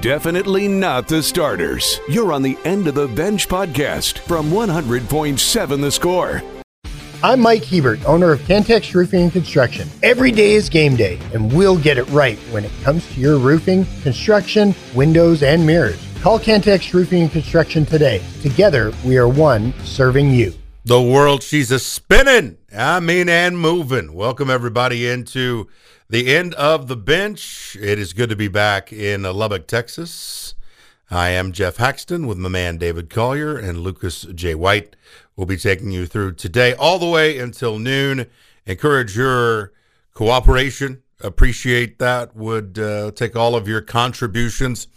Definitely not the starters. You're on the End of the Bench podcast from 100.7 The Score. I'm Mike Hebert, owner of Cantex Roofing and Construction. Every day is game day, and we'll get it right when it comes to your roofing, construction, windows, and mirrors. Call Cantex Roofing and Construction today. Together, we are one serving you. The world, she's a spinning. I mean, and moving. Welcome, everybody, into the end of the bench. It is good to be back in Lubbock, Texas. I am Geoff Haxton with my man David Collier and Lucas J. White. We'll be taking you through today all the way until noon. Encourage your cooperation. Appreciate that. Would uh, take all of your contributions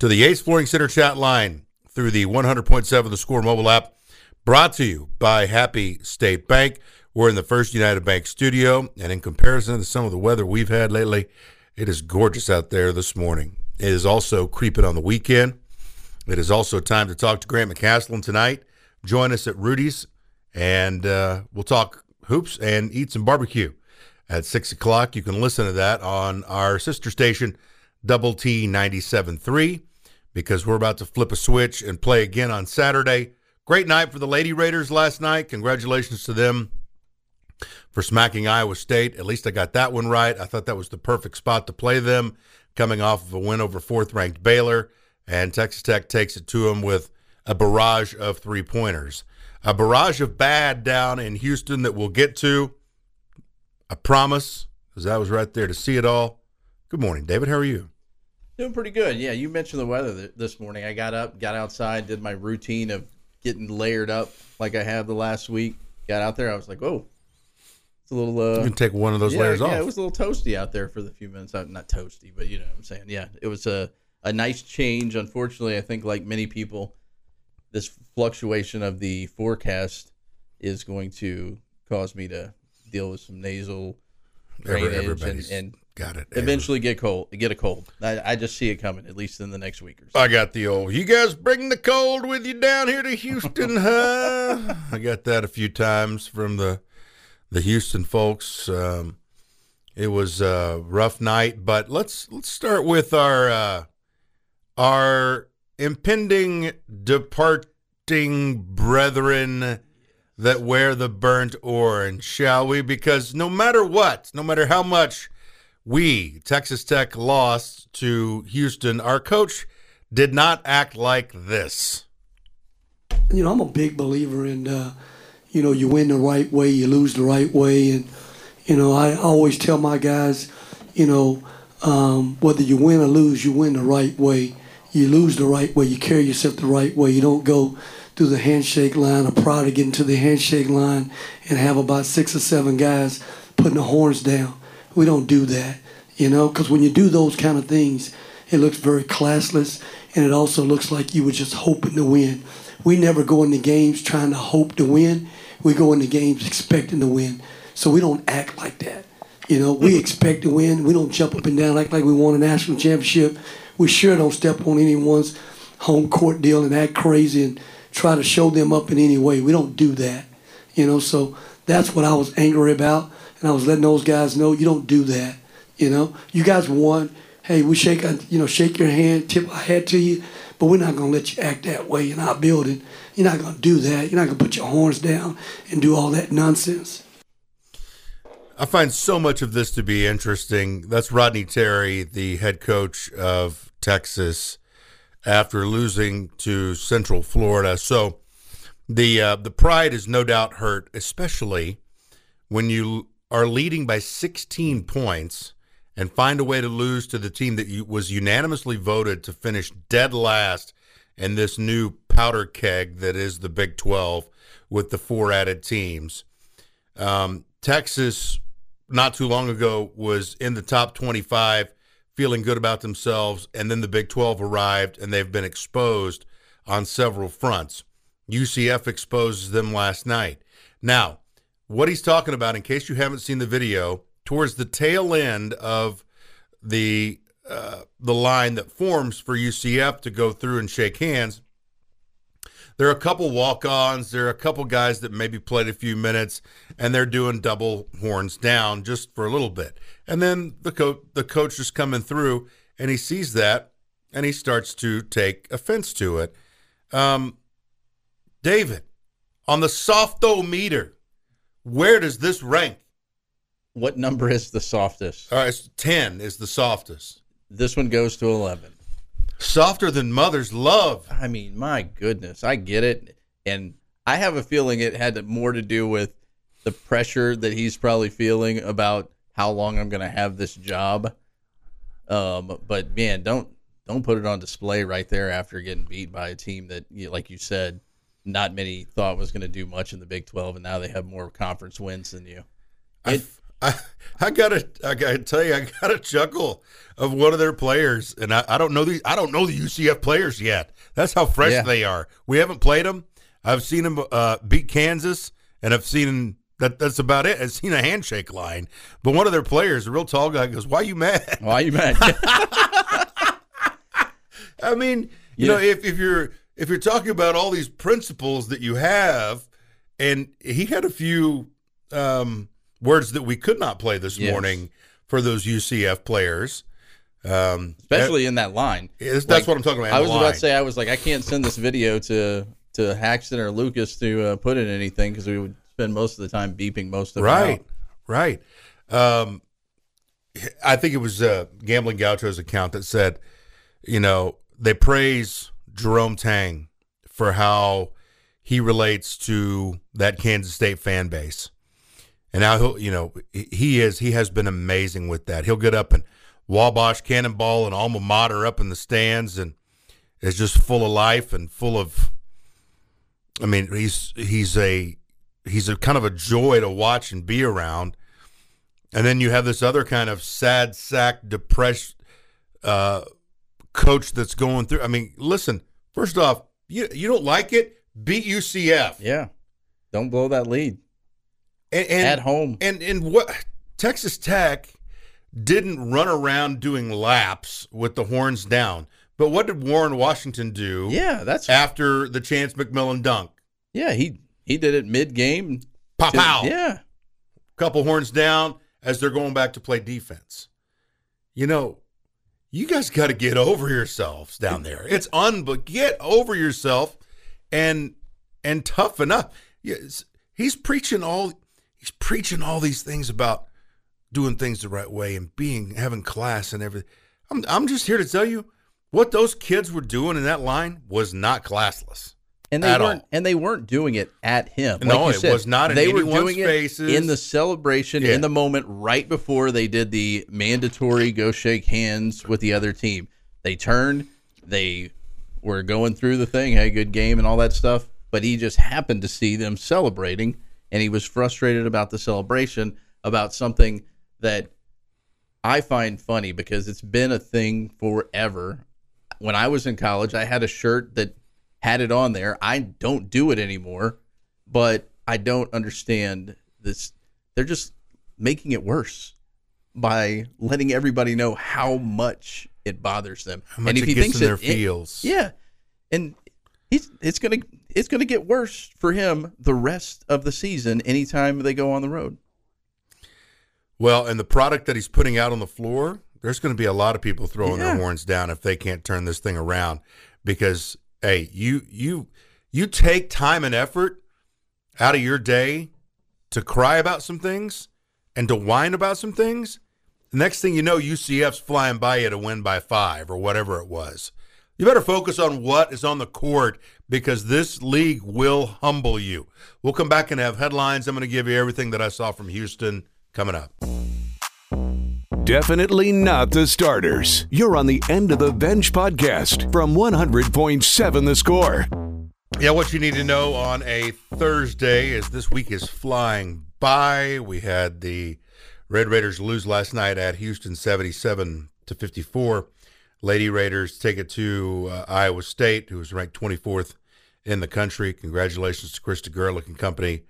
to the Ace Flooring Center chat line through the 100.7 The Score mobile app. Brought to you by Happy State Bank. We're in the First United Bank studio, and in comparison to some of the weather we've had lately, it is gorgeous out there this morning. It is also creeping on the weekend. It is also time to talk to Grant McCaslin tonight. Join us at Rudy's, and uh, we'll talk hoops and eat some barbecue at 6 o'clock. You can listen to that on our sister station, Double T 97.3, because we're about to flip a switch and play again on Saturday. Great night for the Lady Raiders last night. Congratulations to them for smacking Iowa State. At least I got that one right. I thought that was the perfect spot to play them, coming off of a win over fourth ranked Baylor. And Texas Tech takes it to them with a barrage of three pointers. A barrage of bad down in Houston that we'll get to. I promise, because I was right there to see it all. Good morning, David. How are you? Doing pretty good. Yeah, you mentioned the weather this morning. I got up, got outside, did my routine of getting layered up like I have the last week. Got out there, I was like, "Oh, it's a little. Uh, you can take one of those yeah, layers yeah, off. Yeah, it was a little toasty out there for the few minutes. Uh, Not toasty, but you know what I'm saying. Yeah, it was a a nice change. Unfortunately, I think like many people, this fluctuation of the forecast is going to cause me to deal with some nasal drainage and, and got it. eventually get cold. Get a cold. I, I just see it coming at least in the next week or so. I got the old. You guys bring the cold with you down here to Houston, huh? I got that a few times from the the Houston folks. Um, it was a rough night, but let's let's start with our uh, our impending departing brethren that wear the burnt orange, shall we? Because no matter what, no matter how much we, Texas Tech, lost to Houston, our coach did not act like this. you know, I'm a big believer in, uh, you know, you win the right way, you lose the right way, and you know, I always tell my guys, you know, um, whether you win or lose, you win the right way. You lose the right way. You carry yourself the right way. You don't go through the handshake line or prior to get into the handshake line and have about six or seven guys putting the horns down. We don't do that, you know, because when you do those kind of things, it looks very classless and it also looks like you were just hoping to win. We never go into games trying to hope to win. We go into games expecting to win. So we don't act like that. You know, we expect to win. We don't jump up and down like like we won a national championship. We sure don't step on anyone's home court deal and act crazy and try to show them up in any way. We don't do that. You know, so that's what I was angry about, and I was letting those guys know you don't do that. You know, you guys won. Hey, we shake, you know, shake your hand, tip our hat to you, but we're not gonna let you act that way in our building. You're not gonna do that. You're not gonna put your horns down and do all that nonsense. I find so much of this to be interesting. That's Rodney Terry, the head coach of Texas, after losing to Central Florida. So the uh, the pride is no doubt hurt, especially when you are leading by 16 points and find a way to lose to the team that you, was unanimously voted to finish dead last in this new powder keg that is the Big 12 with the four added teams. Um, Texas, not too long ago, was in the top 25, feeling good about themselves, and then the Big 12 arrived, and they've been exposed on several fronts. UCF exposes them last night. Now, what he's talking about, in case you haven't seen the video, towards the tail end of the uh, the line that forms for UCF to go through and shake hands, there are a couple walk-ons. There are a couple guys that maybe played a few minutes, and they're doing double horns down just for a little bit. And then the coach, the coach is coming through, and he sees that, and he starts to take offense to it. Um, David, on the softo meter, where does this rank? What number is the softest? All right, it's 10 is the softest. This one goes to 11. Softer than mother's love. I mean, my goodness, I get it. And I have a feeling it had more to do with the pressure that he's probably feeling about how long I'm going to have this job. Um, but man, don't don't put it on display right there after getting beat by a team that, like you said, not many thought was going to do much in the Big 12, and now they have more conference wins than you. I, I, I gotta, I gotta tell you, I got a chuckle of one of their players, and I, I don't know the, I don't know the UCF players yet. That's how fresh Yeah. they are. We haven't played them. I've seen them uh, beat Kansas, and I've seen that. That's about it. I've seen a handshake line, but one of their players, a real tall guy, goes, "Why you mad?" Why you mad? I mean, you Yeah. know, if, if you're if you're talking about all these principles that you have, and he had a few um, words that we could not play this Yes. morning for those UCF players. Um, Especially in that line. that's Like, what I'm talking about. I was the about to say, I was like, I can't send this video to to Haxton or Lucas to uh, put in anything because we would spend most of the time beeping most of right, out. right. Um, I think it was uh, Gambling Gaucho's account that said, you know, they praise Jerome Tang for how he relates to that Kansas State fan base. And now he'll, you know, he is he has been amazing with that. He'll get up and Wabash Cannonball and alma mater up in the stands and is just full of life and full of I mean, he's he's a he's a kind of a joy to watch and be around. And then you have this other kind of sad sack depressed uh, coach that's going through. I mean, listen, first off, you you don't like it, beat UCF. Yeah, don't blow that lead And, and at home. And and what Texas Tech didn't run around doing laps with the horns down. But what did Warren Washington do yeah, that's after the Chance McMillan dunk? yeah. He he did it mid game. Pop out. Yeah, Couple horns down as they're going back to play defense. You know, you guys got to get over yourselves down there. It's un but get over yourself and and toughen up. He's preaching all he's preaching all these things about doing things the right way and being having class and everything. I'm I'm just here to tell you what those kids were doing in that line was not classless. and they At weren't all. and they weren't doing it at him. No, like you it said, was not in They were doing it faces. in the celebration Yeah. in the moment right before they did the mandatory go shake hands with the other team. They turned. They were going through the thing. Hey, good game and all that stuff. But he just happened to see them celebrating, and he was frustrated about the celebration about something that I find funny because it's been a thing forever. When I was in college, I had a shirt that had it on there. I don't do it anymore, but I don't understand this. They're just making it worse by letting everybody know how much it bothers them. How much and if it he gets thinks in their it- it- feels. yeah, and he's it's gonna it's gonna get worse for him the rest of the season. Anytime they go on the road. Well, and the product that he's putting out on the floor, there's going to be a lot of people throwing Yeah. their horns down if they can't turn this thing around. Because hey, you you you take time and effort out of your day to cry about some things and to whine about some things. The next thing you know, UCF's flying by you to win by five or whatever it was. You better focus on what is on the court because this league will humble you. We'll come back and have headlines. I'm going to give you everything that I saw from Houston coming up. Definitely not the starters. You're on the End of the Bench podcast from 100.7 The Score. Yeah, what you need to know on a Thursday is this week is flying by. We had the Red Raiders lose last night at Houston 77 to 54. Lady Raiders take it to uh, Iowa State, who was ranked 24th in the country. Congratulations to Krista Gerlich and company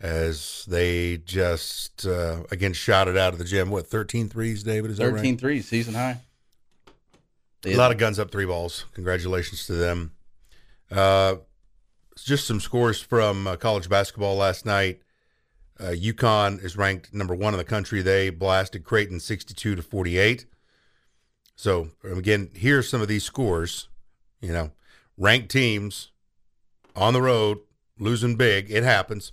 as they just, uh, again, shot it out of the gym. What, 13 threes, David? Is that right? 13 threes, season high. A lot of guns up three balls. Congratulations to them. Uh, just some scores from uh, college basketball last night. Uh, UConn is ranked number one in the country. They blasted Creighton 62 to 48. So again, here's some of these scores. You know, ranked teams on the road losing big. It happens.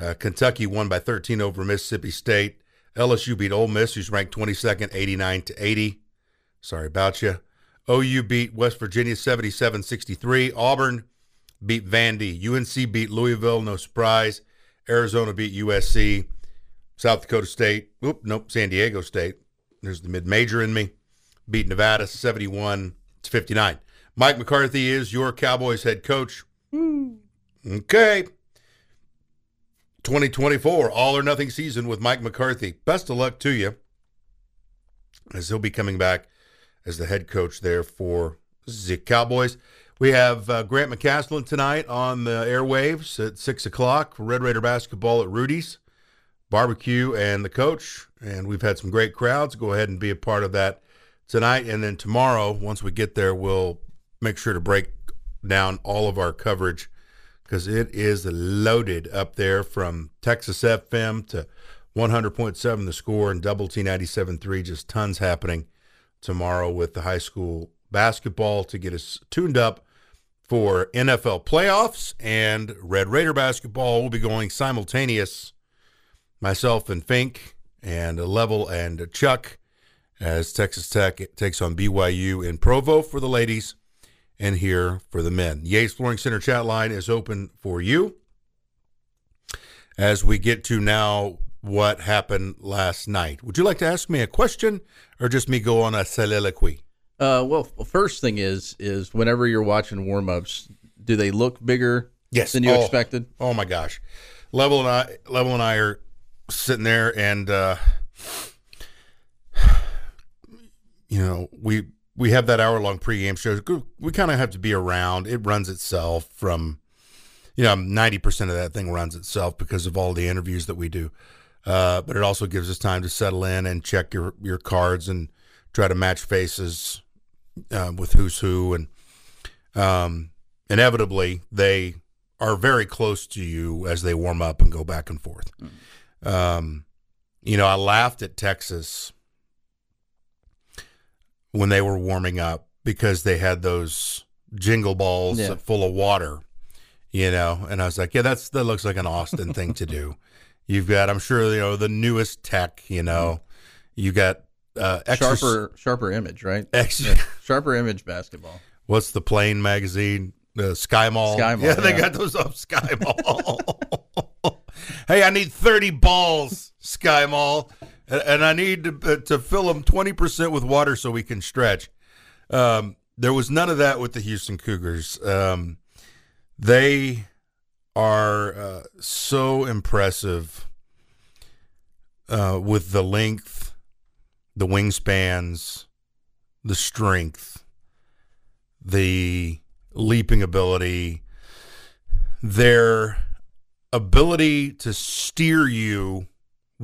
Uh, Kentucky won by 13 over Mississippi State. LSU beat Ole Miss, who's ranked 22nd, 89 to 80. Sorry about you. OU beat West Virginia 77 63. Auburn beat Vandy. UNC beat Louisville, no surprise. Arizona beat USC. South Dakota State, oop, nope, San Diego State. There's the mid major in me. Beat Nevada 71 to 59. Mike McCarthy is your Cowboys head coach. Okay. 2024, all or nothing season with Mike McCarthy. Best of luck to you as he'll be coming back as the head coach there for the Cowboys. We have uh, Grant McCaslin tonight on the airwaves at 6 o'clock Red Raider basketball at Rudy's. Barbecue and the coach. And we've had some great crowds. Go ahead and be a part of that tonight. And then tomorrow, once we get there, we'll make sure to break down all of our coverage because it is loaded up there from Texas FM to 100.7 the score and double T 97.3. Just tons happening tomorrow with the high school basketball to get us tuned up for NFL playoffs and Red Raider basketball will be going simultaneous. Myself and Fink and Level and Chuck as Texas Tech takes on BYU in Provo for the ladies and here for the men. Yates Flooring Center chat line is open for you as we get to now what happened last night. Would you like to ask me a question or just me go on a soliloquy? Uh, well, first thing is is whenever you're watching warm ups, do they look bigger Yes. than you Oh. expected? Oh my gosh. Level and I Level and I are sitting there and uh you know, we we have that hour long pregame show. We kind of have to be around. It runs itself from you know, 90% of that thing runs itself because of all the interviews that we do. Uh, but it also gives us time to settle in and check your, your cards and try to match faces uh, with who's who. And um, inevitably, they are very close to you as they warm up and go back and forth. Um, you know, I laughed at Texas when they were warming up because they had those jingle balls Yeah. full of water, you know, and I was like, yeah, that's that looks like an Austin thing to do. You've got, I'm sure, you know, the newest tech, you know, you got uh, extra, Sharper, sharper image, right? extra, Sharper image basketball. what's the plane magazine? The Sky Mall. Sky Mall, Yeah, they yeah. got those up Sky Mall. hey, I need 30 balls, Sky Mall, and, and I need to, uh, to fill them 20% with water so we can stretch. Um, there was none of that with the Houston Cougars. Um, they are uh, so impressive uh, with the length, the wingspans, the strength, the leaping ability, their ability to steer you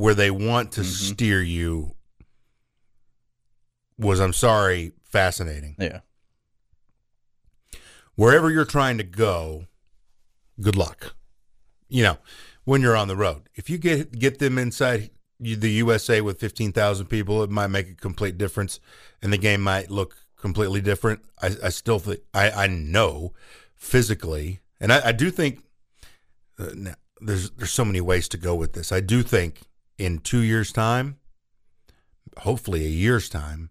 where they want to steer you was, I'm sorry, fascinating. Yeah. Wherever you're trying to go, good luck. You know, when you're on the road, if you get get them inside the USA with 15,000 people, it might make a complete difference, and the game might look completely different. I, I still think I, I know physically, and I, I do think uh, now, there's there's so many ways to go with this. I do think in two years' time, hopefully a year's time,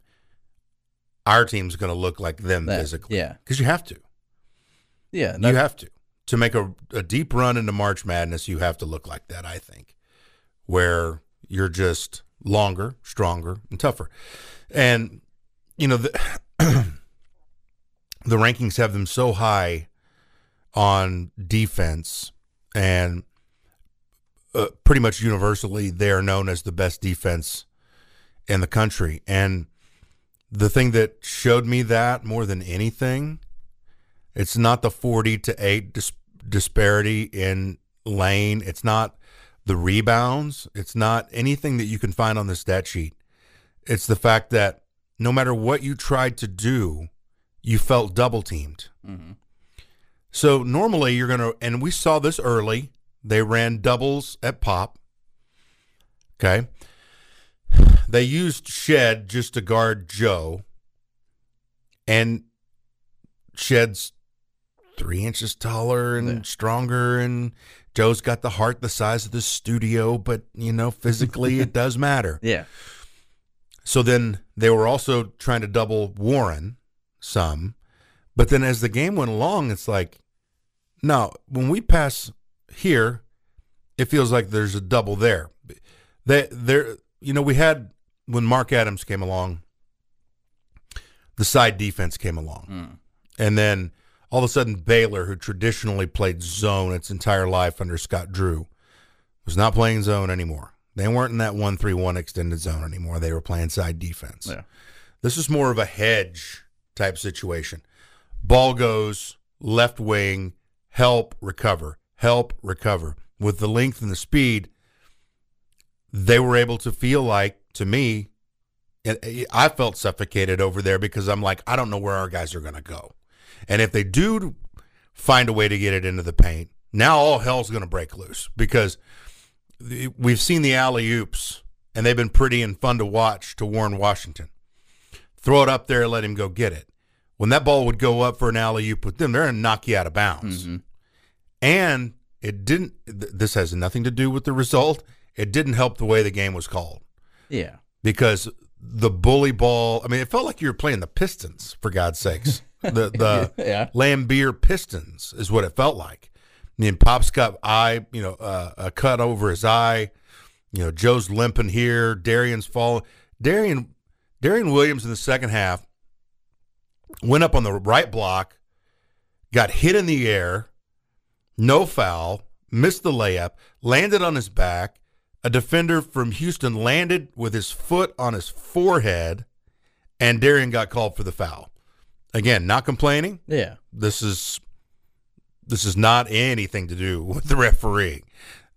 our team's going to look like them That- physically. yeah. because you have to. Yeah. You have to. To make a, a deep run into March Madness, you have to look like that, I think, where you're just longer, stronger, and tougher. And, you know, the, the rankings have them so high on defense, and uh, pretty much universally, they are known as the best defense in the country. And the thing that showed me that more than anything it's not the 40 to 8 dis- disparity in lane. It's not the rebounds. It's not anything that you can find on the stat sheet. It's the fact that no matter what you tried to do, you felt double teamed. So normally you're going to, and we saw this early, they ran doubles at pop. Okay. They used Shead just to guard Joe and Shead's three inches taller and Yeah. stronger, and Joe's got the heart the size of the studio, but you know, physically it does matter. Yeah. So then they were also trying to double Warren some. But then as the game went along, it's like, no, when we pass here, it feels like there's a double there. They, there, you know, we had when Mark Adams came along, the side defense came along, hmm. and then all of a sudden Baylor, who traditionally played zone its entire life under Scott Drew, was not playing zone anymore. They weren't in that one three one extended zone anymore. They were playing side defense. Yeah. This is more of a hedge type situation. Ball goes left wing, help recover, help recover. With the length and the speed, they were able to feel like to me, eh, I felt suffocated over there because I'm like, I don't know where our guys are going to go, and if they do find a way to get it into the paint, now all hell's going to break loose because we've seen the alley oops and they've been pretty and fun to watch to Warren Washington. Throw it up there, let him go get it. When that ball would go up for an alley oop with them, they're going to knock you out of bounds. Mm-hmm. And it didn't. Th- this has nothing to do with the result. It didn't help the way the game was called Yeah. because the bully ball. I mean, it felt like you were playing the Pistons for God's sakes. The the Yeah. Laimbeer Pistons is what it felt like. I mean, Pop's got eye, you know, uh, a cut over his eye. You know, Joe's limping here. Darrion's falling. Darrion, Darrion Williams in the second half went up on the right block, got hit in the air, no foul, missed the layup, landed on his back. A defender from Houston landed with his foot on his forehead, and Darrion got called for the foul. Again, not complaining. Yeah. This is this is not anything to do with the referee.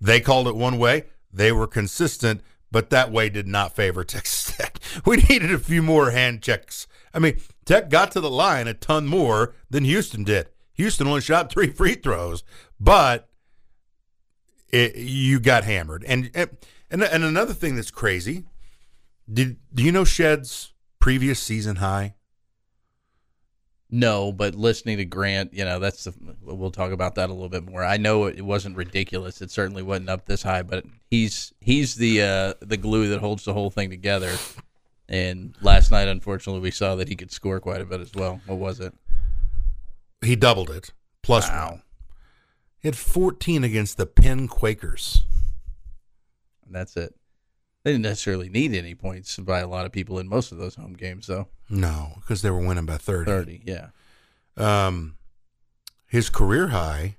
They called it one way. They were consistent, but that way did not favor Texas Tech. We needed a few more hand checks. I mean, Tech got to the line a ton more than Houston did. Houston only shot three free throws, but it, you got hammered. And and and another thing that's crazy. Did do you know Shead's previous season high? No, but listening to Grant, you know, that's the, we'll talk about that a little bit more. I know it wasn't ridiculous. It certainly wasn't up this high, but he's he's the uh, the glue that holds the whole thing together. And last night, unfortunately, we saw that he could score quite a bit as well. What was it? He doubled it plus Wow. one. He had 14 against the Penn Quakers. That's it. They didn't necessarily need any points by a lot of people in most of those home games, though. No, because they were winning by 30. Thirty, yeah. Um, his career high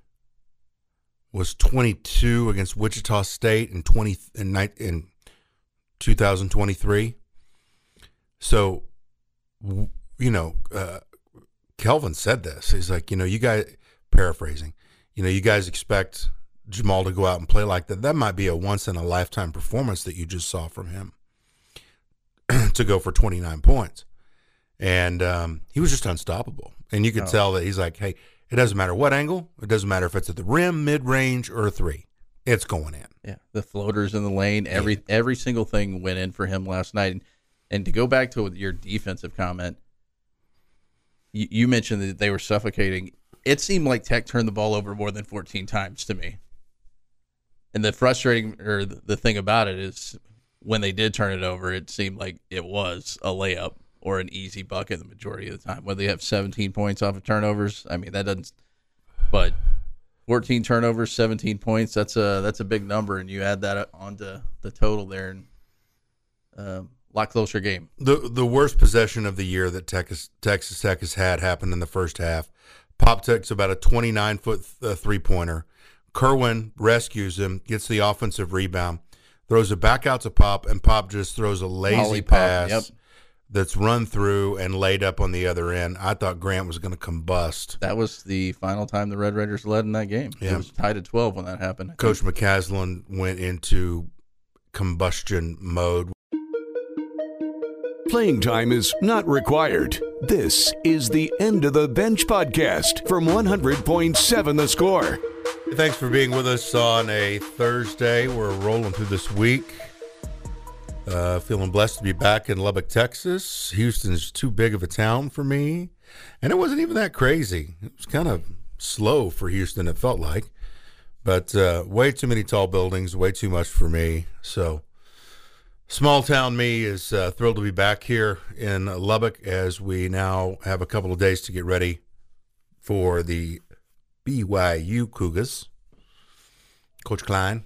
was 22 against Wichita State in 20 in, in 2023. So, you know, uh, Kelvin said this. He's like, you know, you guys, paraphrasing, you know, you guys expect Jamal to go out and play like that. That might be a once in a lifetime performance that you just saw from him to go for 29 points. And um, he was just unstoppable. And you could Oh. tell that he's like, hey, it doesn't matter what angle, it doesn't matter if it's at the rim, mid range, or three, it's going in. Yeah, the floaters in the lane, every every single thing went in for him last night. And, and to go back to your defensive comment, you, you mentioned that they were suffocating. It seemed like Tech turned the ball over more than 14 times to me. And the frustrating or the thing about it is when they did turn it over, it seemed like it was a layup or an easy bucket the majority of the time. Whether they have 17 points off of turnovers, I mean that doesn't. But 14 turnovers, 17 points. That's a that's a big number, and you add that onto the total there, and um, a lot closer game. The the worst possession of the year that Texas Texas Tech has had happened in the first half. Pop takes about a 29 foot uh, three pointer. Kerwin rescues him, gets the offensive rebound, throws it back out to Pop, and Pop just throws a lazy pass yep. that's run through and laid up on the other end. I thought Grant was going to combust. That was the final time the Red Raiders led in that game. Yeah. It was tied at 12 when that happened. Coach. McCaslin went into combustion mode. Playing time is not required. This is the End of the Bench podcast from 100.7 The Score. Thanks for being with us on a Thursday. We're rolling through this week. Uh, feeling blessed to be back in Lubbock, Texas. Houston's too big of a town for me. And it wasn't even that crazy. It was kind of slow for Houston, it felt like. But uh, way too many tall buildings, way too much for me. So, small town me is uh, thrilled to be back here in Lubbock as we now have a couple of days to get ready for the BYU Cougars. Coach Klein.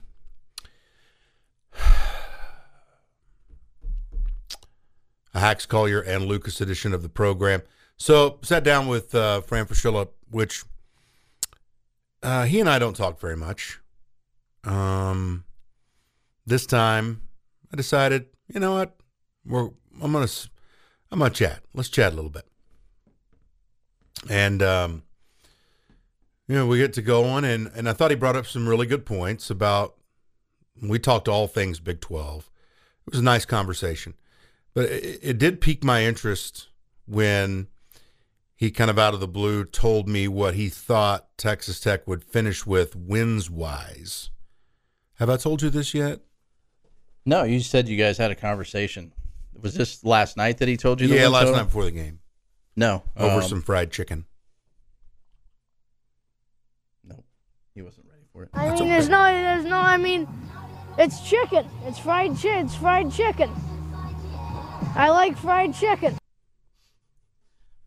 A Hacks Collier and Lucas edition of the program. So, sat down with uh, Fran Fraschilla, which uh, he and I don't talk very much. Um, this time, I decided, you know what, we're I'm gonna I'm gonna chat. Let's chat a little bit, and um, you know, we get to go on, and and I thought he brought up some really good points about. We talked all things Big Twelve. It was a nice conversation, but it, it did pique my interest when he kind of out of the blue told me what he thought Texas Tech would finish with wins wise. Have I told you this yet? No, you said you guys had a conversation. Was this last night that he told you? The yeah, last total? night before the game No, over um, some fried chicken. No, he wasn't ready for it. I mean, there's no, there's no. I mean, it's chicken. It's fried chicken. It's fried chicken. I like fried chicken.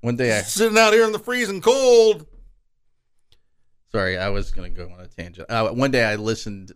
One day, I Sitting out here in the freezing cold. sorry, I was gonna go on a tangent. Uh, one day, I listened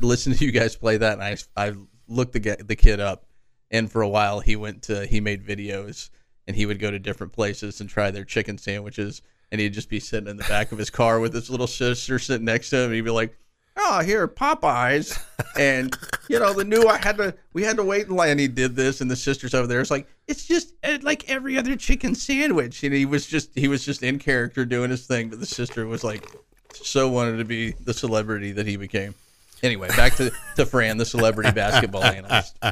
listened to you guys play that, and I I looked the the kid up, and for a while, he went to he made videos, and he would go to different places and try their chicken sandwiches, and he'd just be sitting in the back of his car with his little sister sitting next to him, and he'd be like. Oh, here Popeyes, and you know the new. I had to. We had to wait. And he did this, and the sisters over there. It's like it's just uh, like every other chicken sandwich, and he was just he was just in character doing his thing. But the sister was like, so wanted to be the celebrity that he became. Anyway, back to to Fran, the celebrity basketball analyst.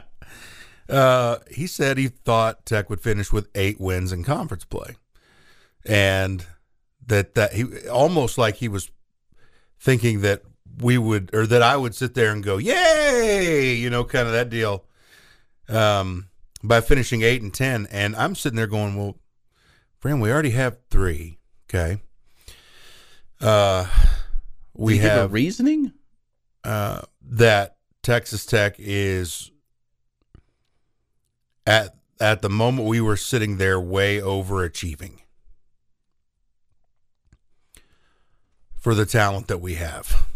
Uh, he said he thought Tech would finish with eight wins in conference play, and that that he almost like he was thinking that we would or that I would sit there and go, "Yay!" You know, kind of that deal. Um, by finishing eight and ten, and I'm sitting there going, "Well, friend, we already have three. Okay. Uh, we Did he give a have reasoning. Uh, that Texas Tech is at at the moment we were sitting there way overachieving for the talent that we have.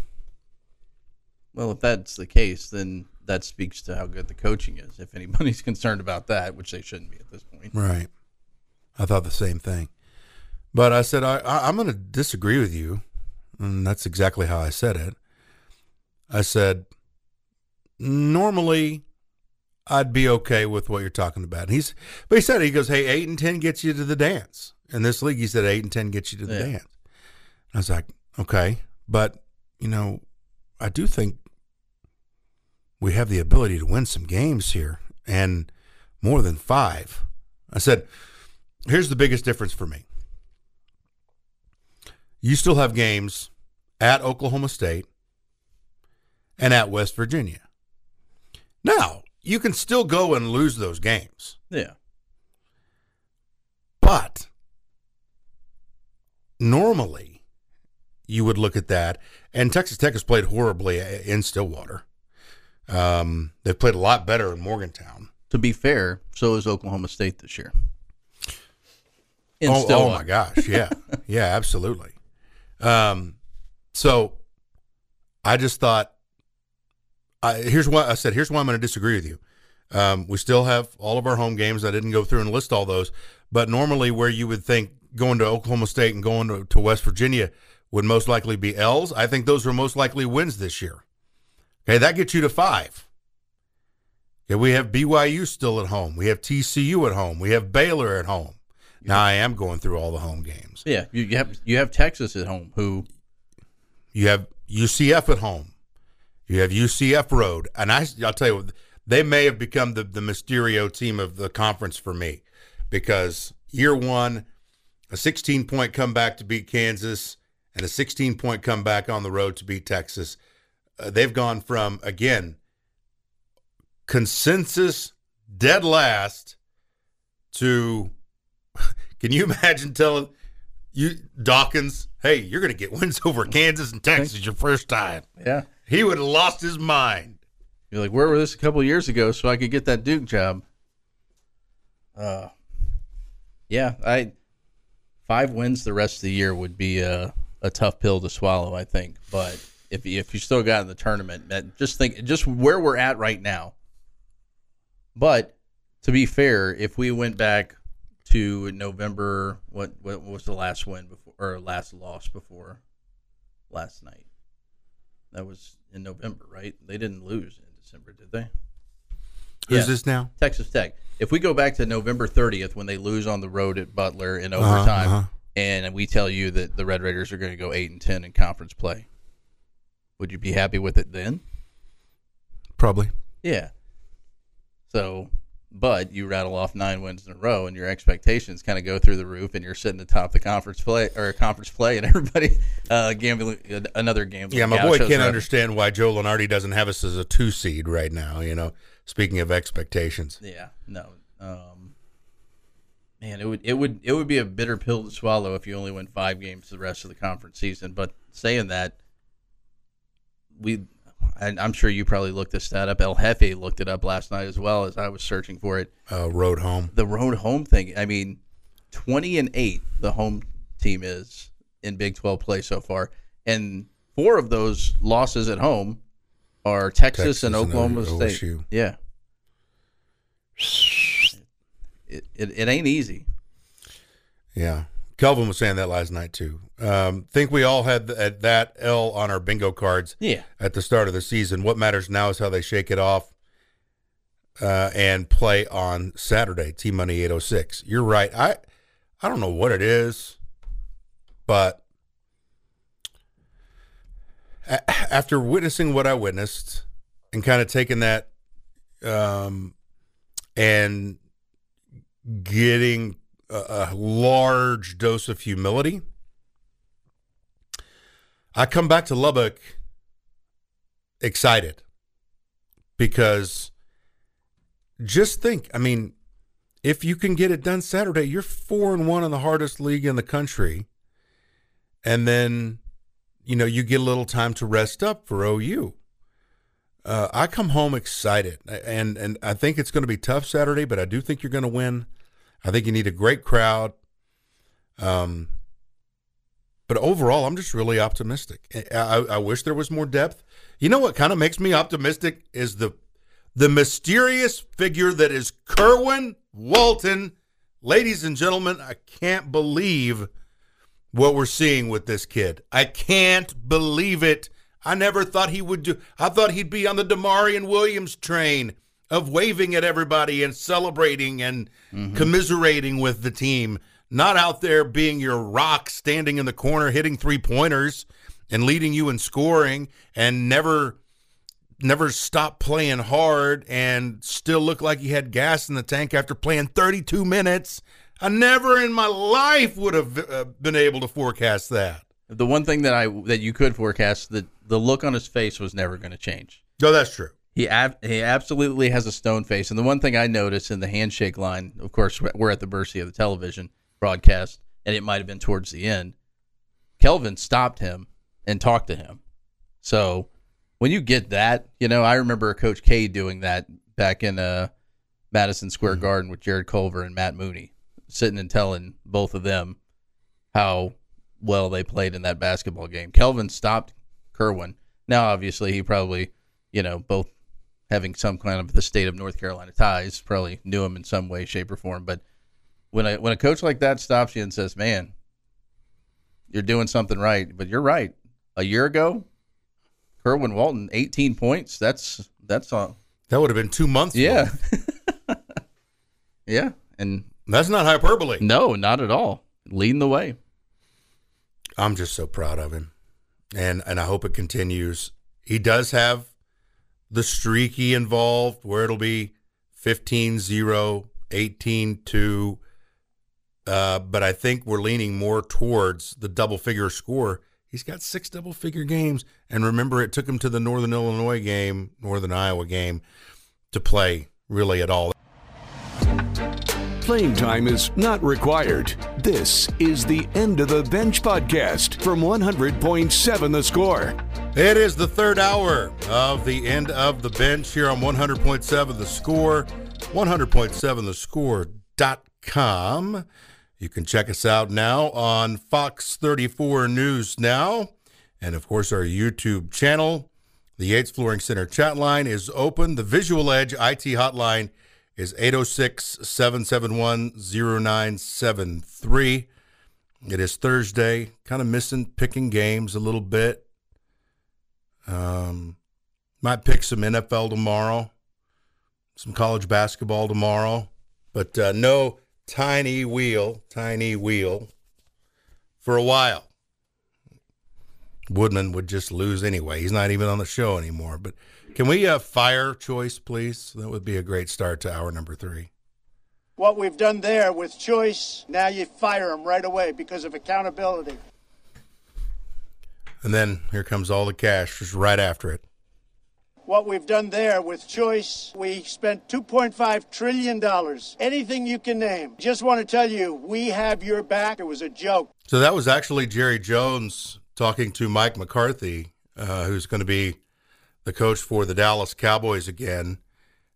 Well, if that's the case, then that speaks to how good the coaching is. If anybody's concerned about that, which they shouldn't be at this point. Right. I thought the same thing. But I said, I, I, I'm going to disagree with you. And that's exactly how I said it. I said, normally I'd be okay with what you're talking about. And he's, but he said, he goes, hey, eight and 10 gets you to the dance. In this league, he said eight and 10 gets you to the Yeah. dance. I was like, okay. But, you know, I do think we have the ability to win some games here and more than five. I said, here's the biggest difference for me. You still have games at Oklahoma State and at West Virginia. Now, you can still go and lose those games, Yeah. but normally you would look at that, and Texas Tech has played horribly in Stillwater. Um, they've played a lot better in Morgantown. To be fair, so is Oklahoma State this year. Oh, oh my gosh, yeah, yeah, absolutely. Um, so I just thought, I, here's why I said, here's why I'm going to disagree with you. Um, we still have all of our home games. I didn't go through and list all those, but normally where you would think going to Oklahoma State and going to, to West Virginia would most likely be L's. I think those are most likely wins this year. Okay, that gets you to five. Okay, we have BYU still at home. We have TCU at home. We have Baylor at home. Now I am going through all the home games. Yeah, you, you have you have Texas at home, who You have UCF at home. You have UCF Road, and I, I'll tell you, they may have become the the Mysterio team of the conference for me, because year one, a 16 point comeback to beat Kansas, and a 16 point comeback on the road to beat Texas. Uh, they've gone from again consensus dead last to can you imagine telling you Dawkins, hey, you're going to get wins over Kansas and Texas your first time. Yeah. He would have lost his mind. You're like, where were this a couple years ago so I could get that Duke job? Uh, yeah, I five wins the rest of the year would be a, a tough pill to swallow, I think. But if if you still got in the tournament, just think just where we're at right now. But to be fair, if we went back to November, what what was the last win before or last loss before last night? That was in November, right? They didn't lose in December, did they? Who's this now? Texas Tech. If we go back to November 30th when they lose on the road at Butler in Uh-huh, overtime, uh-huh. and we tell you that the Red Raiders are going to go eight and ten in conference play, would you be happy with it then? Probably. Yeah. So, but you rattle off nine wins in a row, and your expectations kind of go through the roof, and you're sitting atop the conference play or a conference play, and everybody uh, gambling another gambling. Yeah, my boy can't up. understand why Joe Lunardi doesn't have us as a two seed right now. You know, speaking of expectations, Yeah, no. Um, man, it would it would it would be a bitter pill to swallow if you only win five games the rest of the conference season. But saying that, we, I, I'm sure you probably looked this stat up. El Jefe looked it up last night as well as I was searching for it. uh, road home. The road home thing. I mean, twenty and eight the home team is in Big Twelve play so far, and four of those losses at home are Texas, Texas and and Oklahoma O- State. OSU. Yeah. It, it, it ain't easy. Yeah. Kelvin was saying that last night too. Um, think we all had th- that L on our bingo cards Yeah. at the start of the season. What matters now is how they shake it off uh, and play on Saturday. T Money eight oh six. You're right. I I don't know what it is, but a- after witnessing what I witnessed and kind of taking that um, and getting a, a large dose of humility, I come back to Lubbock excited because just think, I mean, if you can get it done Saturday, you're four and one in the hardest league in the country. And then, you know, you get a little time to rest up for OU. Uh, I come home excited, and and I think it's going to be tough Saturday, but I do think you're going to win. I think you need a great crowd. Um, but overall, I'm just really optimistic. I, I, wish there was more depth. You know what kind of makes me optimistic is the the mysterious figure that is Kerwin Walton. Ladies and gentlemen, I can't believe what we're seeing with this kid. I can't believe it. I never thought he would do. I thought he'd be on the Demarion Williams train of waving at everybody and celebrating and commiserating with the team, not out there being your rock standing in the corner hitting three pointers and leading you in scoring and never never stop playing hard and still look like he had gas in the tank after playing 32 minutes. I never in my life would have uh, been able to forecast that. The one thing that I that you could forecast that the look on his face was never going to change. No, that's true. He ab- he absolutely has a stone face, and the one thing I noticed in the handshake line, of course, we're at the mercy of the television broadcast, and it might have been towards the end. Kelvin stopped him and talked to him. So when you get that, you know, I remember Coach K doing that back in uh, Madison Square Garden with Jarrett Culver and Matt Mooney, sitting and telling both of them how well they played in that basketball game. Kelvin stopped Kerwin. Now, obviously, he probably, you know, both having some kind of the state of North Carolina ties, probably knew him in some way, shape, or form. But when a when a coach like that stops you and says, "Man, you're doing something right," but you're right. A year ago, Kerwin Walton, 18 points. That's that's all. That would have been two months. Yeah, yeah, and That's not hyperbole. no, not at all. Leading the way. I'm just so proud of him. And and I hope it continues. He does have the streaky involved where it'll be 15-0, 18-2. Uh, but I think we're leaning more towards the double figure score. He's got six double figure games. And remember, it took him to the Northern Illinois game, Northern Iowa game, to play really at all. Playing time is not required. This is the End of the Bench podcast from 100.7 The Score. It is the third hour of the end of the bench here on 100.7 The Score, 100.7 The Score.com. You can check us out now on Fox 34 News Now, and of course, our YouTube channel. The Yates Flooring Center chat line is open. The Visual Edge IT hotline is 806 771 0973. It is Thursday. Kind of missing picking games a little bit. Um, might pick some NFL tomorrow, some college basketball tomorrow, but uh, no tiny wheel, tiny wheel for a while. Woodman would just lose anyway. He's not even on the show anymore. But can we uh, fire choice, please? That would be a great start to hour number three. What we've done there with choice, now you fire him right away because of accountability. And then here comes all the cash just right after it. What we've done there with choice, we spent $2.5 trillion. Anything you can name. Just want to tell you, we have your back. It was a joke. So that was actually Jerry Jones talking to Mike McCarthy, uh, who's going to be the coach for the Dallas Cowboys again,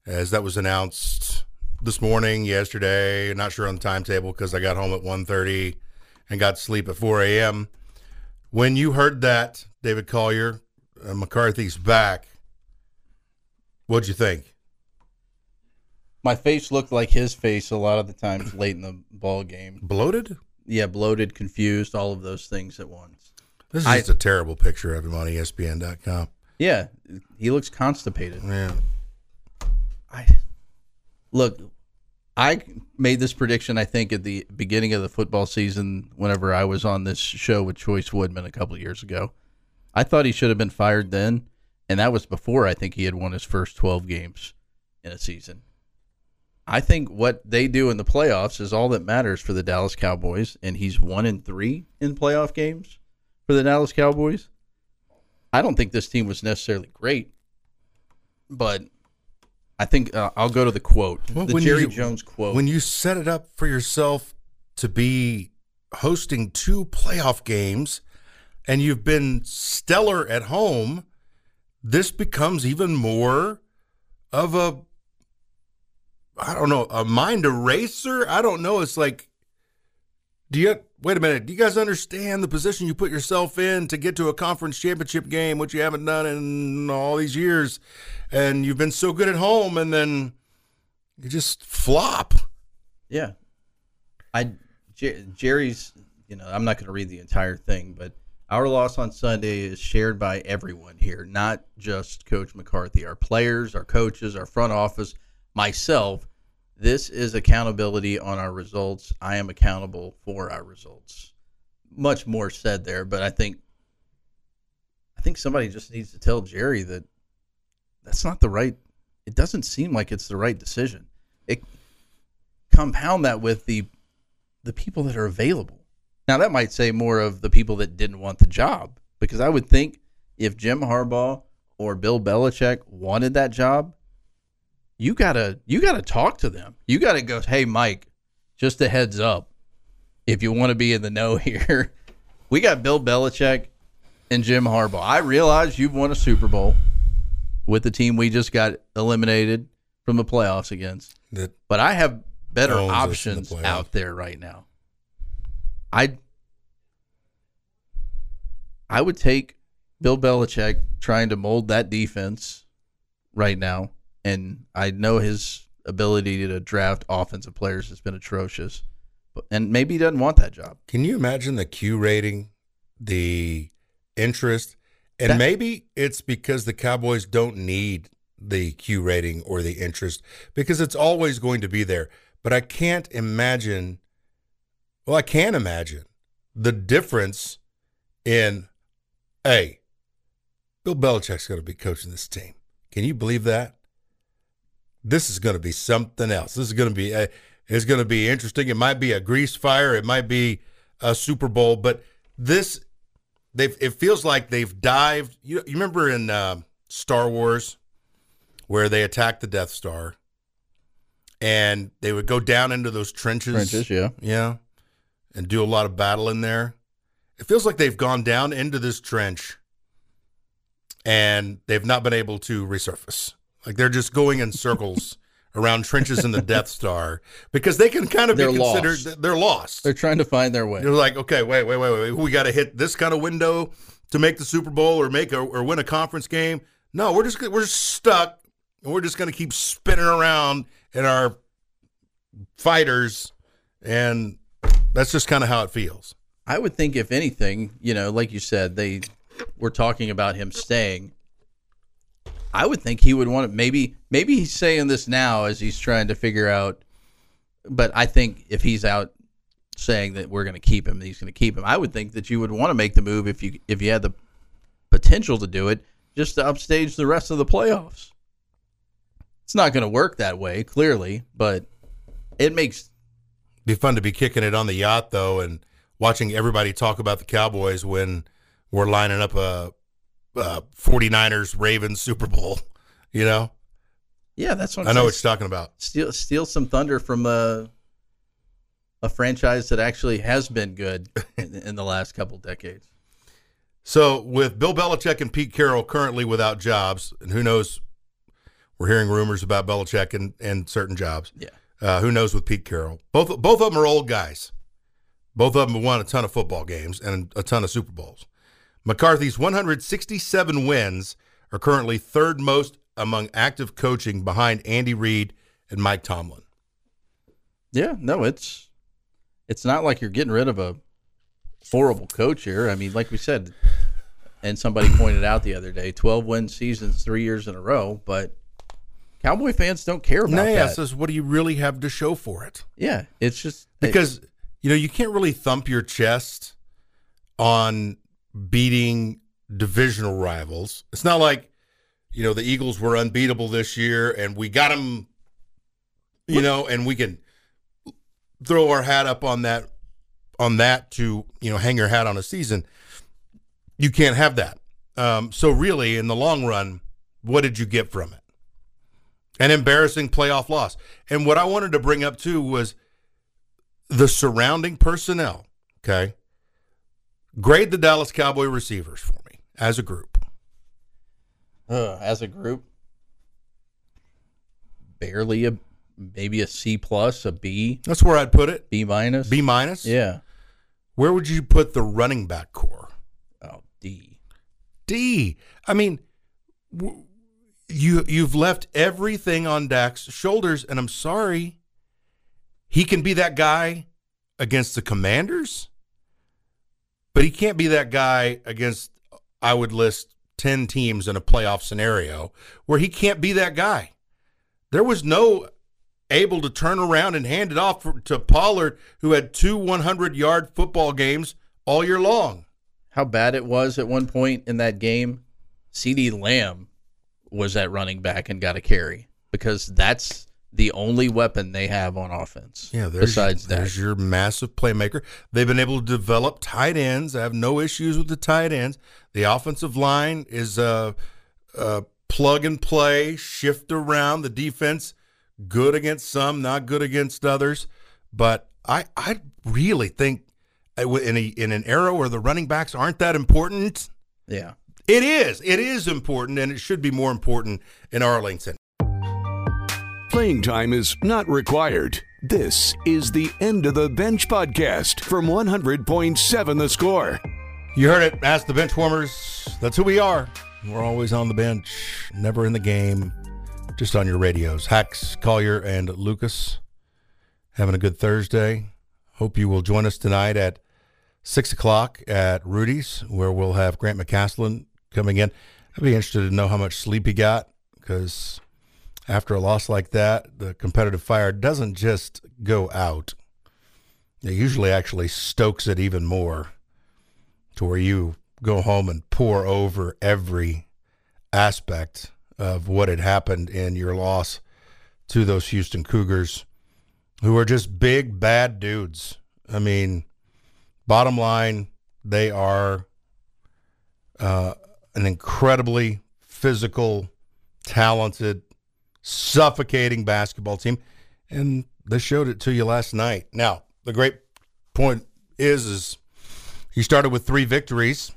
as that was announced this morning, yesterday. Not sure on the timetable because I got home at 1.30 and got to sleep at 4 a.m. When you heard that, David Collier, uh, McCarthy's back, what'd you think? My face looked like his face a lot of the times late in the ball game. Bloated? Yeah, bloated, confused, all of those things at once. This is I- just a terrible picture of him on ESPN.com. Yeah, he looks constipated. Yeah. I look. I made this prediction. I think at the beginning of the football season, whenever I was on this show with Choice Woodman a couple years ago, I thought he should have been fired then, and that was before I think he had won his first twelve games in a season. I think what they do in the playoffs is all that matters for the Dallas Cowboys, and he's one in three in playoff games for the Dallas Cowboys. I don't think this team was necessarily great, but I think uh, I'll go to the quote, Well, the Jerry you- Jones quote. When you set it up for yourself to be hosting two playoff games and you've been stellar at home, this becomes even more of a I don't know, a mind eraser. I don't know. It's like do you wait a minute, do you guys understand the position you put yourself in to get to a conference championship game, which you haven't done in all these years, and you've been so good at home and then you just flop. yeah, I Jer- Jerry's. You know, I'm not going to read the entire thing, but our loss on Sunday is shared by everyone here, not just Coach McCarthy. Our players, our coaches, our front office, myself. This is accountability on our results. I am accountable for our results. Much more said there, but I think I think somebody just needs to tell Jerry that that's not the right it doesn't seem like it's the right decision. It compound that with the the people that are available. Now that might say more of the people that didn't want the job because I would think if Jim Harbaugh or Bill Belichick wanted that job, you gotta you gotta talk to them. You gotta go, hey Mike, just a heads up, if you want to be in the know here, we got Bill Belichick and Jim Harbaugh. I realize you've won a Super Bowl with the team we just got eliminated from the playoffs against, That but I have better in the options out there right now. I I would take Bill Belichick trying to mold that defense right now, and I know his ability to draft offensive players has been atrocious, but and maybe he doesn't want that job. Can you imagine the Q rating, the interest, and That- maybe it's because the Cowboys don't need the Q rating or the interest because it's always going to be there. But I can't imagine. Well, I can imagine the difference in, hey, Bill Belichick's going to be coaching this team. Can you believe that? This is going to be something else. This is going to be a, it's going to be interesting. It might be a grease fire. It might be a Super Bowl, but this they've it feels like they've dived. You, you remember in uh, Star Wars where they attacked the Death Star, and they would go down into those trenches. Trenches, yeah. Yeah. And do a lot of battle in there. It feels like they've gone down into this trench and they've not been able to resurface. Like they're just going in circles around trenches in the Death Star because they can kind of They're be considered lost. they're lost. They're trying to find their way. They're like, okay, wait, wait, wait, wait. We got to hit this kind of window to make the Super Bowl or make a, or win a conference game. No, we're just we're just stuck, and we're just going to keep spinning around in our fighters, and that's just kind of how it feels. I would think, if anything, you know, like you said, they were talking about him staying. I would think he would want to. Maybe, maybe he's saying this now as he's trying to figure out. But I think if he's out saying that we're going to keep him, he's going to keep him. I would think that you would want to make the move if you if you had the potential to do it, just to upstage the rest of the playoffs. It's not going to work that way, clearly, but it makes Be fun to be kicking it on the yacht though, and watching everybody talk about the Cowboys when we're lining up a, a 49ers Ravens Super Bowl. You know, yeah. That's what I I'm know saying. what you're talking about. steal steal some thunder from a a franchise that actually has been good in, in the last couple decades. So with Bill Belichick and Pete Carroll currently without jobs, and who knows, we're hearing rumors about Belichick and, and certain jobs. Yeah. Uh, who knows with Pete Carroll? Both both of them are old guys. Both of them have won a ton of football games and a ton of Super Bowls. McCarthy's 167 wins are currently third most among active coaching behind Andy Reid and Mike Tomlin. Yeah, no, it's it's not like you're getting rid of a horrible coach here. I mean, like we said, and somebody pointed out the other day, 12 win seasons, three years in a row, but Cowboy fans don't care about Naya that. says, "What do you really have to show for it?" yeah, it's just because you know you can't really thump your chest on beating divisional rivals. It's not like you know the Eagles were unbeatable this year and we got them, you know, and we can throw our hat up on that on that to you know hang your hat on a season. You can't have that. Um, so really, in the long run, what did you get from it? An embarrassing playoff loss. And what I wanted to bring up too was the surrounding personnel. Okay. Grade the Dallas Cowboy receivers for me as a group. uh, as a group, barely a maybe a C plus, a B, That's where I'd put it. B minus. B minus. Yeah. Where would you put the running back core? Oh, D. D. I mean, w- you you've left everything on Dak's shoulders, and I'm sorry. He can be that guy against the Commanders, but he can't be that guy against. I would list ten teams in a playoff scenario where he can't be that guy. There was no able to turn around and hand it off for, to Pollard, who had two 100 yard football games all year long. How bad it was at one point in that game. CeeDee Lamb was at running back and got a carry because that's the only weapon they have on offense. Yeah, there's, besides that. there's your massive playmaker. They've been able to develop tight ends. I have no issues with the tight ends. The offensive line is a, a plug and play, shift around. The defense, good against some, not good against others. But I, I really think uh, in a, in an era where the running backs aren't that important, Yeah. it is. It is important, and it should be more important in Arlington. Playing time is not required. This is the End of the Bench podcast from 100.7 The Score. You heard it. Ask the bench warmers. That's who we are. We're always on the bench, never in the game, just on your radios. Hacks, Collier, and Lucas. Having a good Thursday. Hope you will join us tonight at 6 o'clock at Rudy's, where we'll have Grant McCasland coming in. I'd be interested to know how much sleep he got because after a loss like that, the competitive fire doesn't just go out, it usually actually stokes it even more to where you go home and pour over every aspect of what had happened in your loss to those Houston Cougars, who are just big, bad dudes. I mean, bottom line, they are uh, an incredibly physical, talented suffocating basketball team, and they showed it to you last night. Now, the great point is, is you started with three victories.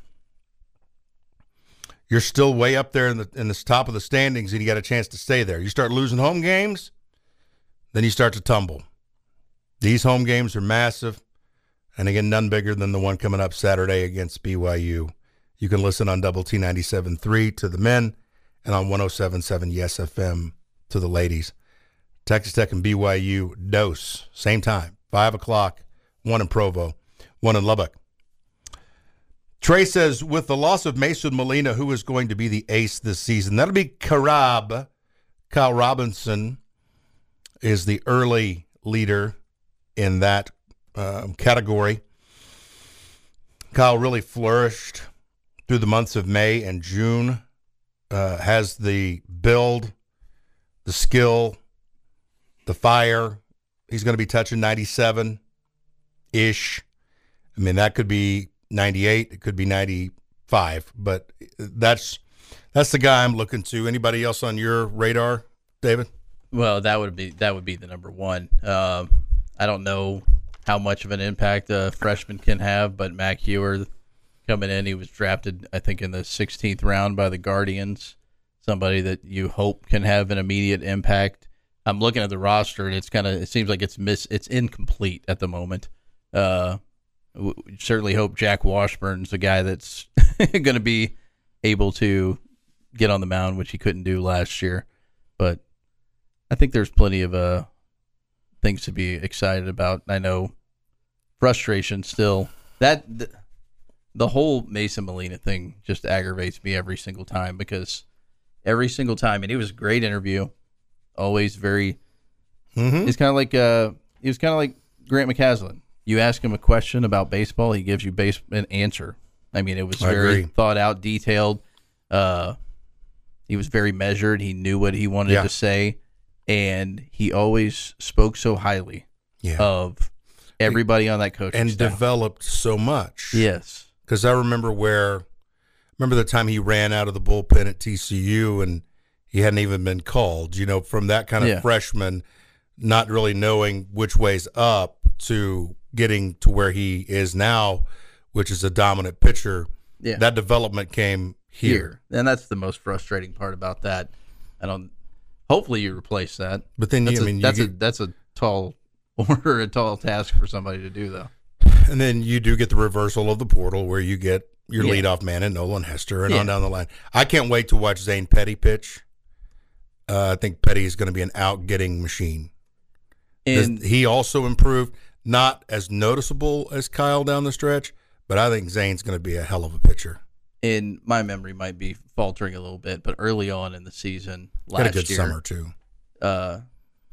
You're still way up there in the in the top of the standings, and you got a chance to stay there. You start losing home games, then you start to tumble. These home games are massive, and again, none bigger than the one coming up Saturday against BYU. You can listen on Double T 97.3 to the men and on 107.7 Yes FM to the ladies. Texas Tech and BYU dose, same time, 5 o'clock, one in Provo, one in Lubbock. Trey says, with the loss of Mason Molina, who is going to be the ace this season? That'll be Karab. Kyle Robinson is the early leader in that uh, category. Kyle really flourished through the months of May and June. Uh, has the build, the skill, the fire. He's going to be touching 97 ish. I mean, that could be 98, it could be 95, but that's that's the guy I'm looking to. Anybody else on your radar, David? Well, that would be that would be the number one. Um, I don't know how much of an impact a freshman can have, but Mac Heuer coming in, he was drafted, I think, in the 16th round by the Guardians. Somebody that you hope can have an immediate impact. I'm looking at the roster, and it's kind of it seems like it's miss it's incomplete at the moment. Uh, we certainly hope Jack Washburn's a guy that's going to be able to get on the mound, which he couldn't do last year. But I think there's plenty of uh, things to be excited about. I know frustration still. That the, the whole Mason Molina thing just aggravates me every single time because every single time, and it was a great interview, always very. Mm-hmm. He's kind of like uh, he was kind of like Grant McCasland. You ask him a question about baseball, he gives you base an answer. I mean, it was I very agree. thought out, detailed. Uh, he was very measured. He knew what he wanted Yeah. to say, and he always spoke so highly Yeah. of everybody on that coach and staff. developed so much. yes, because I remember where, remember the time he ran out of the bullpen at TCU and he hadn't even been called. You know, from that kind of Yeah. freshman, not really knowing which way's up to getting to where he is now, which is a dominant pitcher. Yeah. That development came here. here, and that's the most frustrating part about that. I don't. Hopefully, you replace that. But then, you, That's mean, you that's a that's a tall order, a tall task for somebody to do, though. and then you do get the reversal of the portal where you get your Yeah. leadoff man and Nolan Hester and Yeah. on down the line. I can't wait to watch Zane Petty pitch. Uh, I think Petty is going to be an out getting machine. And he also improved, not as noticeable as Kyle down the stretch, but I think Zane's going to be a hell of a pitcher. in my memory might be faltering a little bit, but early on in the season last Had a good year, summer too. uh,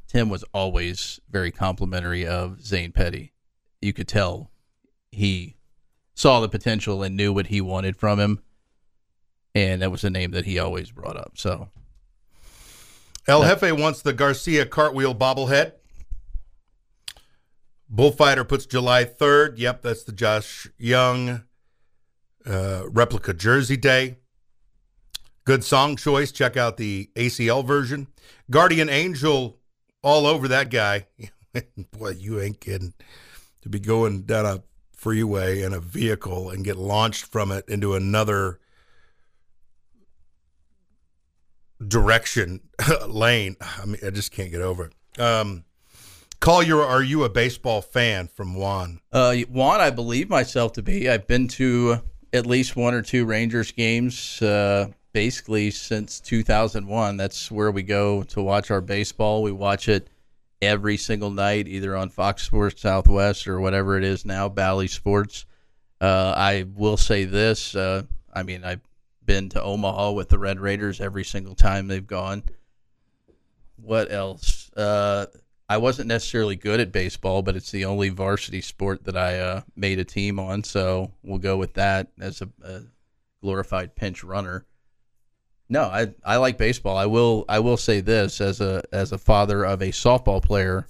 Tim was always very complimentary of Zane Petty. You could tell he saw the potential and knew what he wanted from him, and that was a name that he always brought up. So El Jefe wants the Garcia cartwheel bobblehead. Bullfighter puts July 3rd. Yep, that's the Josh Jung uh, replica jersey day. Good song choice. Check out the ACL version. Guardian Angel, all over that guy. Boy, you ain't kidding. To be going down a freeway in a vehicle and get launched from it into another direction lane. I mean, I just can't get over it. Um, Collier, are you a baseball fan from Juan? Uh, Juan, I believe myself to be. I've been to at least one or two Rangers games, uh, basically since 2001. That's where we go to watch our baseball. We watch it every single night, either on Fox Sports Southwest or whatever it is now, Bally Sports. Uh, I will say this. Uh, I mean, I've been to Omaha with the Red Raiders every single time they've gone. What else? Uh, I wasn't necessarily good at baseball, but it's the only varsity sport that I uh, made a team on, so we'll go with that as a, a glorified pinch runner. No, I I like baseball. I will I will say this as a as a father of a softball player,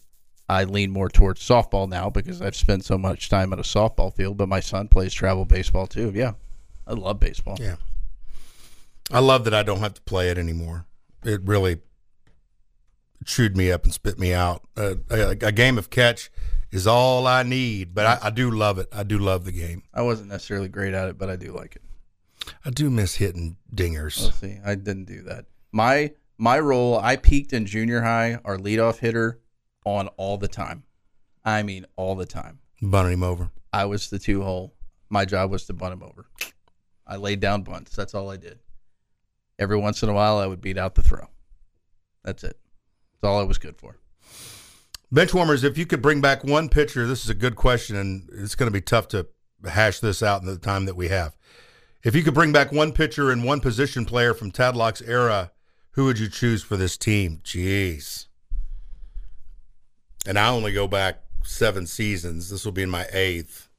I lean more towards softball now because I've spent so much time at a softball field. But my son plays travel baseball too. Yeah, I love baseball. Yeah. I love that I don't have to play it anymore. It really chewed me up and spit me out. Uh, a, a game of catch is all I need, but I, I do love it. I do love the game. I wasn't necessarily great at it, but I do like it. I do miss hitting dingers. See. I didn't do that. My my role, I peaked in junior high, our leadoff hitter, on all the time. I mean, all the time. Bunting him over. I was the two hole. My job was to bunt him over. I laid down bunts. That's all I did. Every once in a while, I would beat out the throw. That's it. That's all I was good for. Benchwarmers, if you could bring back one pitcher, this is a good question, and it's going to be tough to hash this out in the time that we have. If you could bring back one pitcher and one position player from Tadlock's era, who would you choose for this team? Jeez. And I only go back seven seasons. This will be in my eighth.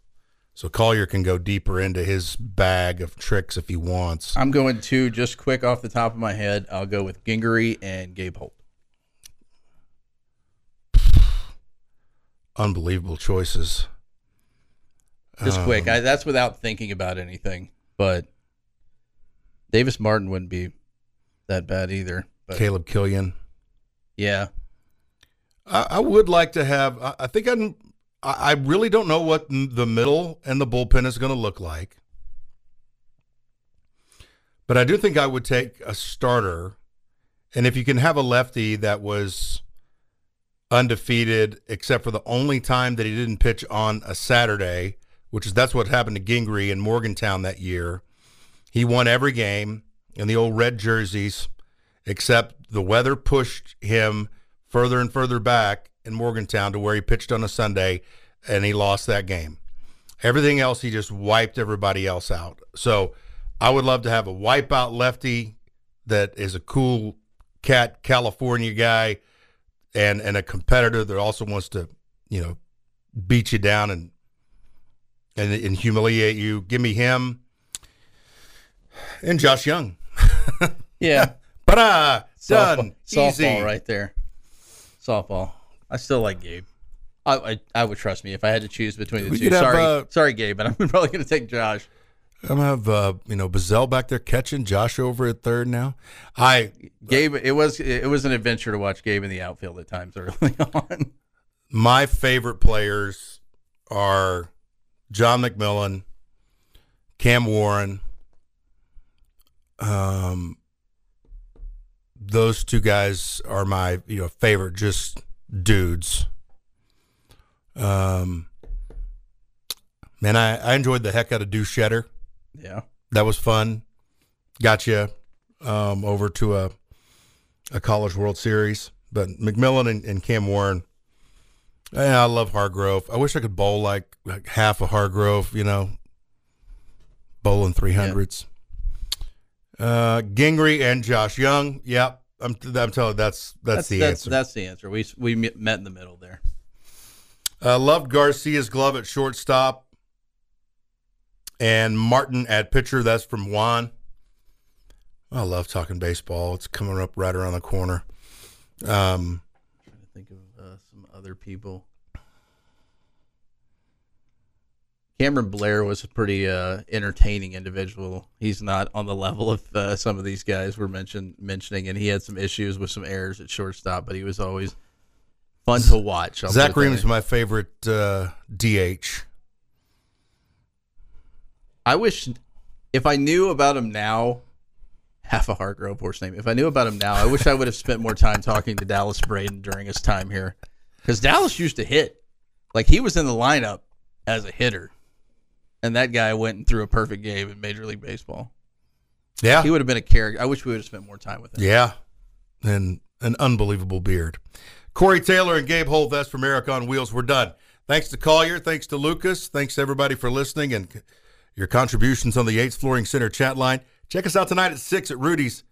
So Collier can go deeper into his bag of tricks if he wants. I'm going to just quick off the top of my head. I'll go with Gingery and Gabe Holt. Unbelievable choices. Just Um, quick. I, that's without thinking about anything. But Davis Martin wouldn't be that bad either. But Caleb Killian. yeah, I, I would like to have. I, I think I'm. I, I really don't know what the middle and the bullpen is going to look like, but I do think I would take a starter, and if you can have a lefty that was undefeated except for the only time that he didn't pitch on a Saturday, which is that's what happened to Gingery in Morgantown that year. He won every game in the old red jerseys, except the weather pushed him further and further back in Morgantown to where he pitched on a Sunday and he lost that game. Everything else, he just wiped everybody else out. So I would love to have a wipeout lefty that is a cool cat California guy and and a competitor that also wants to, you know, beat you down and and, and humiliate you. Give me him and Josh Jung. yeah. But uh done. Softball, Easy. softball right there. Softball. I still like Gabe. I, I I would trust me if I had to choose between the We two. could have, Sorry, uh, sorry, Gabe, but I'm probably going to take Josh. I'm gonna have uh, you know Bazell back there catching Josh over at third now. I Gabe, it was it was an adventure to watch Gabe in the outfield at times early on. my favorite players are John McMillon, Cam Warren. Um, those two guys are my you know favorite just dudes. Um, man, I, I enjoyed the heck out of Deuce Shedder. Yeah. That was fun. Got you um, over to a a college World Series. But McMillan and, and Cam Warren, yeah, I love Hargrove. I wish I could bowl like, like half a Hargrove, you know, bowling three hundreds. Uh, Gingery and Josh Jung. Yep, I'm I'm telling you, that's that's, the that's, answer. That's the answer. We we met in the middle there. Uh, loved Garcia's glove at shortstop and Martin at pitcher. That's from Juan. I love talking baseball. It's coming up right around the corner. Um, trying to think of uh, some other people. Cameron Blair was a pretty uh, entertaining individual. He's not on the level of uh, some of these guys we're mention, mentioning, and he had some issues with some errors at shortstop, but he was always fun to watch. I'll Zach put it that Ream's way. my favorite uh, DH. I wish if I knew about him now, half a heart Hargrove horse name. If I knew about him now, I wish I would have spent more time talking to Dallas Braden during his time here, because Dallas used to hit. Like he was in the lineup as a hitter, and that guy went and threw a perfect game in Major League Baseball. Yeah, He would have been a character. I wish we would have spent more time with him. yeah, and an unbelievable beard. Corey Taylor and Gabe Holt. That's from Eric on Wheels. We're done. Thanks to Collier. Thanks to Lucas. Thanks to everybody for listening and your contributions on the Yates Flooring Center chat line. Check us out tonight at six at Rudy's.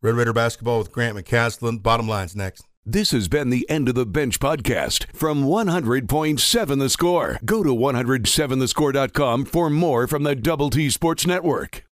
Red Raider basketball with Grant McCasland. Bottom lines next. This has been the End of the Bench podcast from 100.7 The Score. Go to 107thescore.com for more from the Double T Sports Network.